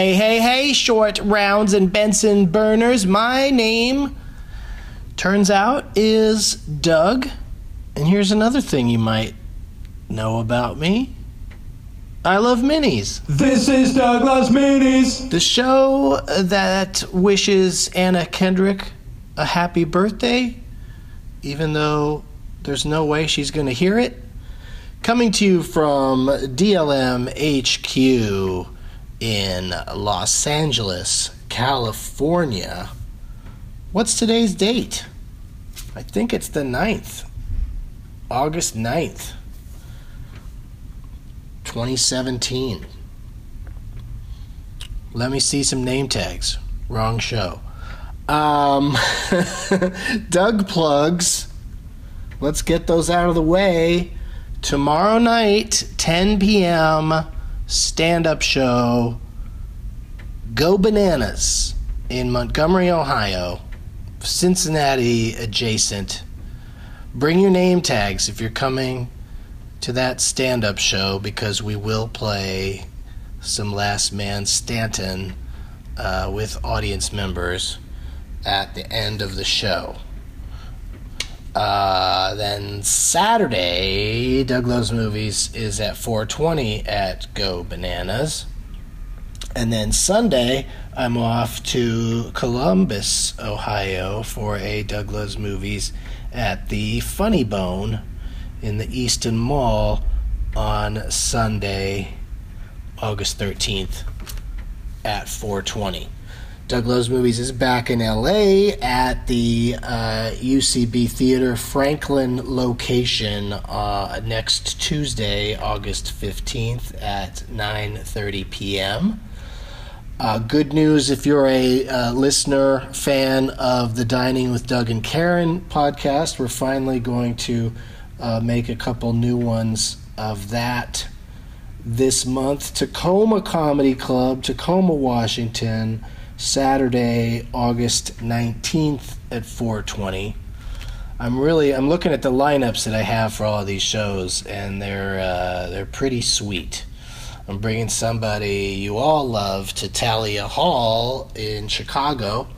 Hey, hey, hey, short rounds and Benson burners. My name, turns out, is Doug. And here's another thing you might know about me I love minis. This is Doug Loves Minis. The show that wishes Anna Kendrick a happy birthday, even though there's no way she's going to hear it. Coming to you from DLM HQ in Los Angeles, California. What's today's date? I think it's the 9th. August 9th, 2017. Let me see some name tags. Wrong show. Um, Doug plugs. Let's get those out of the way. Tomorrow night, 10 p.m., stand up show. Go Bananas in Montgomery, Ohio, Cincinnati adjacent. Bring your name tags if you're coming to that stand up show because we will play some Last Man Stanton uh, with audience members at the end of the show. Uh, then Saturday, Doug Loves Movies is at 420 at Go Bananas. And then Sunday, I'm off to Columbus, Ohio for a Doug Loves Movies at the Funny Bone in the Easton Mall on Sunday, August 13th at 420. Doug Loves Movies is back in LA at the uh, UCB Theater Franklin location uh, next Tuesday, August 15th at 9:30 p.m. Uh, good news if you're a uh, listener, fan of the Dining with Doug and Karen podcast, we're finally going to uh, make a couple new ones of that this month. Tacoma Comedy Club, Tacoma, Washington. Saturday, August 19th at 420. I'm really I'm looking at the lineups that I have for all of these shows and they're uh, they're pretty sweet. I'm bringing somebody you all love to Thalia Hall in Chicago,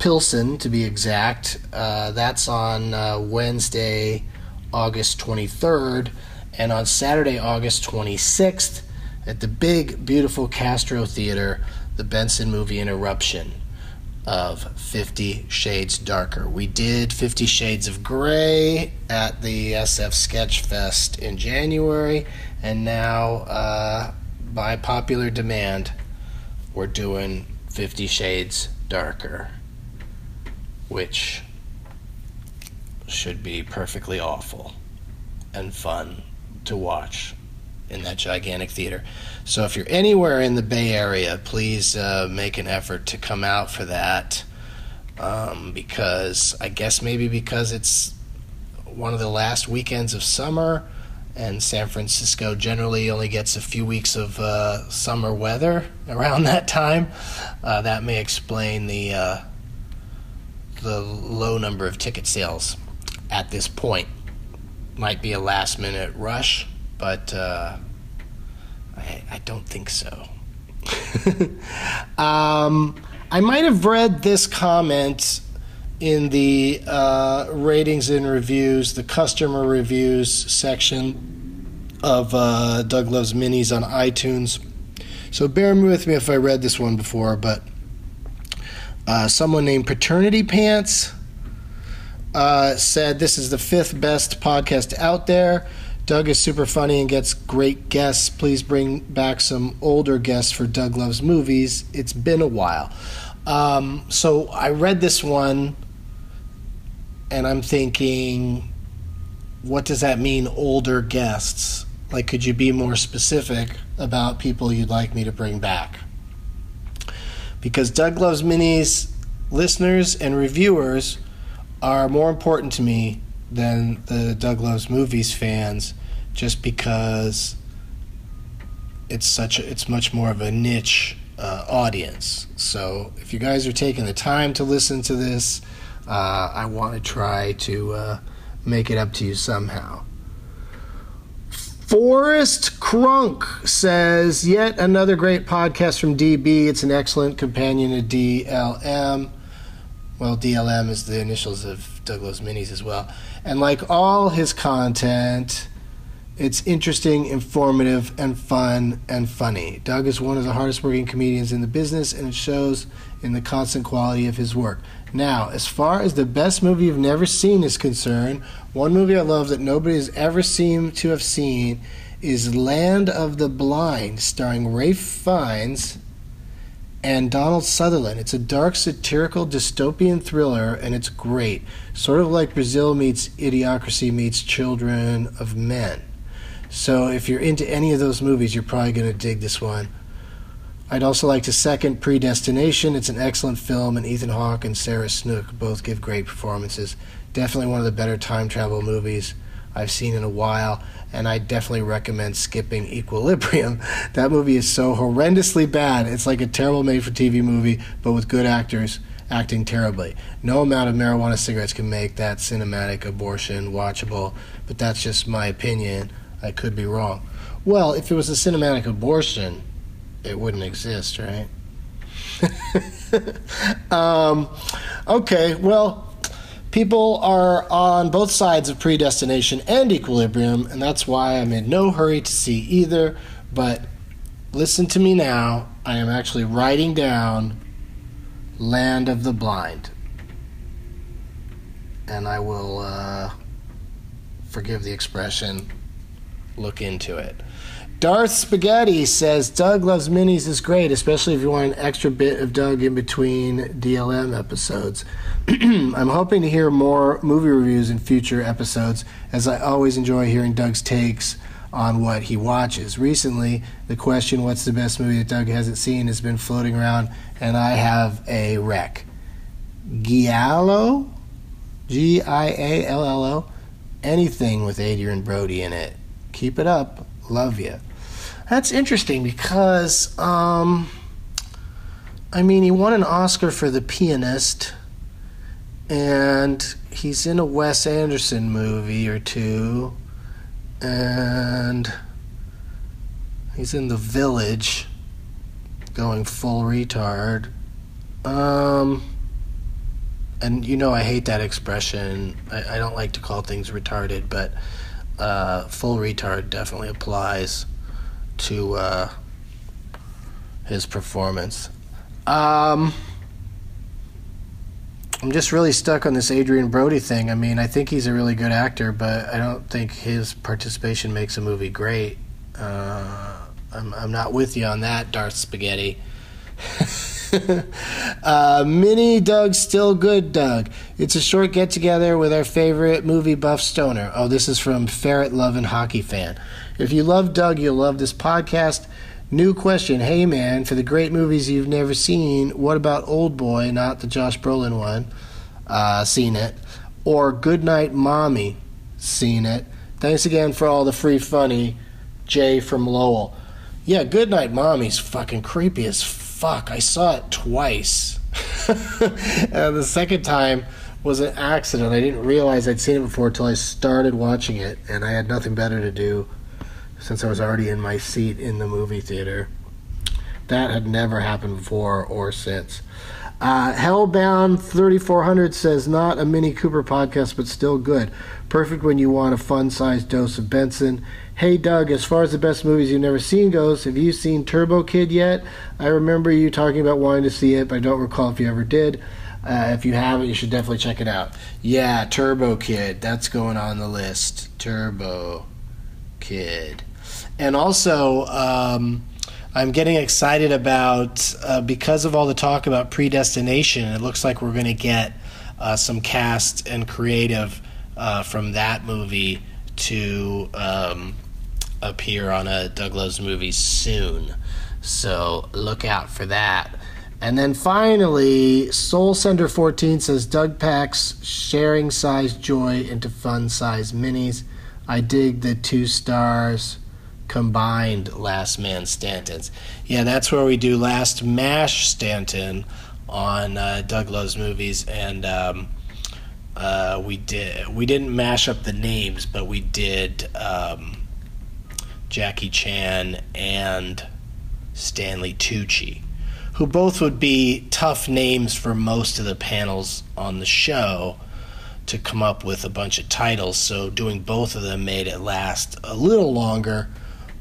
Pilsen to be exact. Uh, that's on uh, Wednesday, August 23rd, and on Saturday, August 26th at the big, beautiful Castro Theater the Benson movie Interruption of Fifty Shades Darker. We did Fifty Shades of Grey at the SF Sketch Fest in January, and now, uh, by popular demand, we're doing Fifty Shades Darker, which should be perfectly awful and fun to watch in that gigantic theater. So if you're anywhere in the Bay Area, please uh, make an effort to come out for that. Um, because I guess maybe because it's one of the last weekends of summer, and San Francisco generally only gets a few weeks of uh, summer weather around that time. Uh, that may explain the uh, the low number of ticket sales at this point. Might be a last minute rush, but uh, I, I don't think so. um, I might have read this comment in the uh, ratings and reviews, the customer reviews section of uh, Doug Loves Minis on iTunes. So bear with me if I read this one before, but uh, someone named Paternity Pants uh, said this is the fifth best podcast out there. Doug is super funny and gets great guests. Please bring back some older guests for Doug Loves Movies. It's been a while. Um, so I read this one and I'm thinking, what does that mean, older guests? Like, could you be more specific about people you'd like me to bring back? Because Doug Loves Minis listeners and reviewers are more important to me than the Doug Loves Movies fans just because it's such a, it's much more of a niche uh, audience. So if you guys are taking the time to listen to this, uh, I want to try to uh, make it up to you somehow. Forrest Crunk says, yet another great podcast from DB. It's an excellent companion to DLM. Well, DLM is the initials of Doug Loves Minis as well. And like all his content, it's interesting, informative, and fun and funny. Doug is one of the hardest working comedians in the business, and it shows in the constant quality of his work. Now, as far as the best movie you've never seen is concerned, one movie I love that nobody has ever seemed to have seen is Land of the Blind, starring Ralph Fiennes and Donald Sutherland. It's a dark, satirical, dystopian thriller, and it's great. Sort of like Brazil meets Idiocracy meets Children of Men. So if you're into any of those movies, you're probably going to dig this one. I'd also like to second Predestination. It's an excellent film, and Ethan Hawke and Sarah Snook both give great performances. Definitely one of the better time travel movies I've seen in a while, and I definitely recommend skipping Equilibrium. That movie is so horrendously bad. It's like a terrible made for TV movie, but with good actors acting terribly. No amount of marijuana cigarettes can make that cinematic abortion watchable, but that's just my opinion. I could be wrong. Well, if it was a cinematic abortion, it wouldn't exist, right? um, okay, well, people are on both sides of predestination and equilibrium, and that's why I'm in no hurry to see either. But listen to me now. I am actually writing down Land of the Blind. And I will uh, forgive the expression, look into it. Darth Spaghetti says Doug Loves Minis is great, especially if you want an extra bit of Doug in between DLM episodes. I'm hoping to hear more movie reviews in future episodes, as I always enjoy hearing Doug's takes on what he watches. Recently, the question, What's the best movie that Doug hasn't seen, has been floating around, and I have a rec. Giallo? G I A L L O? Anything with Adrien Brody in it. Keep it up. Love you. That's interesting because, um, I mean, he won an Oscar for The Pianist, and he's in a Wes Anderson movie or two, and he's in The Village, going full retard. Um, and you know, I hate that expression. I, I don't like to call things retarded, but uh, full retard definitely applies to uh, his performance. Um, I'm just really stuck on this Adrien Brody thing. I mean, I think he's a really good actor, but I don't think his participation makes a movie great. Uh, I'm, I'm not with you on that, Darth Spaghetti. uh, Mini Doug, still good, Doug. It's a short get together with our favorite movie buff stoner. Oh, this is from Ferret Love and Hockey Fan. If you love Doug, you'll love this podcast. New question. Hey, man, for the great movies you've never seen, what about Old Boy, not the Josh Brolin one? Uh, seen it. Or Goodnight Mommy? Seen it. Thanks again for all the free funny. Jay from Lowell. Yeah, Goodnight Mommy's fucking creepy as fuck. I saw it twice. and the second time was an accident. I didn't realize I'd seen it before until I started watching it, and I had nothing better to do since I was already in my seat in the movie theater. That had never happened before or since. Uh, Hellbound 3400 says, not a Mini Cooper podcast, but still good. Perfect when you want a fun sized dose of Benson. Hey, Doug, as far as the best movies you've never seen goes, have you seen Turbo Kid yet? I remember you talking about wanting to see it, but I don't recall if you ever did. Uh, if you haven't, you should definitely check it out. Yeah, Turbo Kid. That's going on the list. Turbo Kid. And also, um, I'm getting excited about uh, because of all the talk about predestination. It looks like we're going to get uh, some cast and creative uh, from that movie to um, appear on a Doug Loves movie soon. So look out for that. And then finally, Soul Sender 14 says Doug packs sharing size joy into fun size minis. I dig the two stars combined Last Man Stantons. Yeah, that's where we do Last Mash Stanton on uh, Doug Loves Movies, and um, uh, we did we didn't mash up the names, but we did um, Jackie Chan, and Stanley Tucci, who both would be tough names for most of the panels on the show to come up with a bunch of titles. So doing both of them made it last a little longer,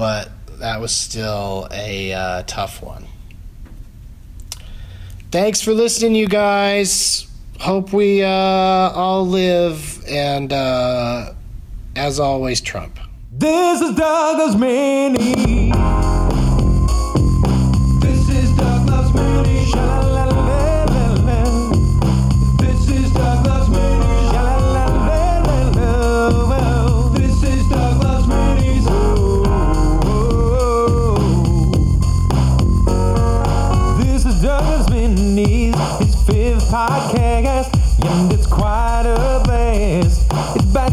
but that was still a uh, tough one. Thanks for listening, you guys. Hope we uh, all live, and uh, as always, Trump. This is Doug Loves Mini.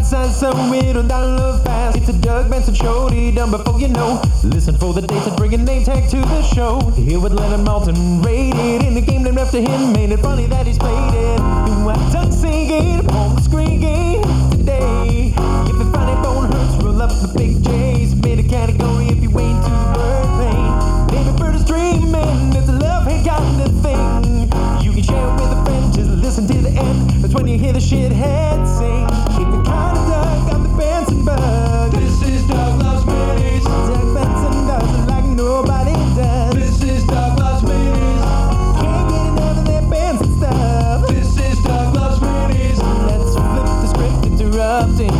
It's bite-sized, so it'll download fast. It's a Doug Benson show, He done before you know. Listen for the dates and bring a name tag to the show. Here with Leonard Maltin, rated in the game named after him. Made it funny that he's played it. Do I Doug singing on the screen game today? If the funny bone hurts, roll up the big J's. Made a category if you ain't too bird pain. Baby bird is dreaming, it's a love hate kind of thing. You can share it with a friend, just listen to the end. That's when you hear the shithead sing. nothing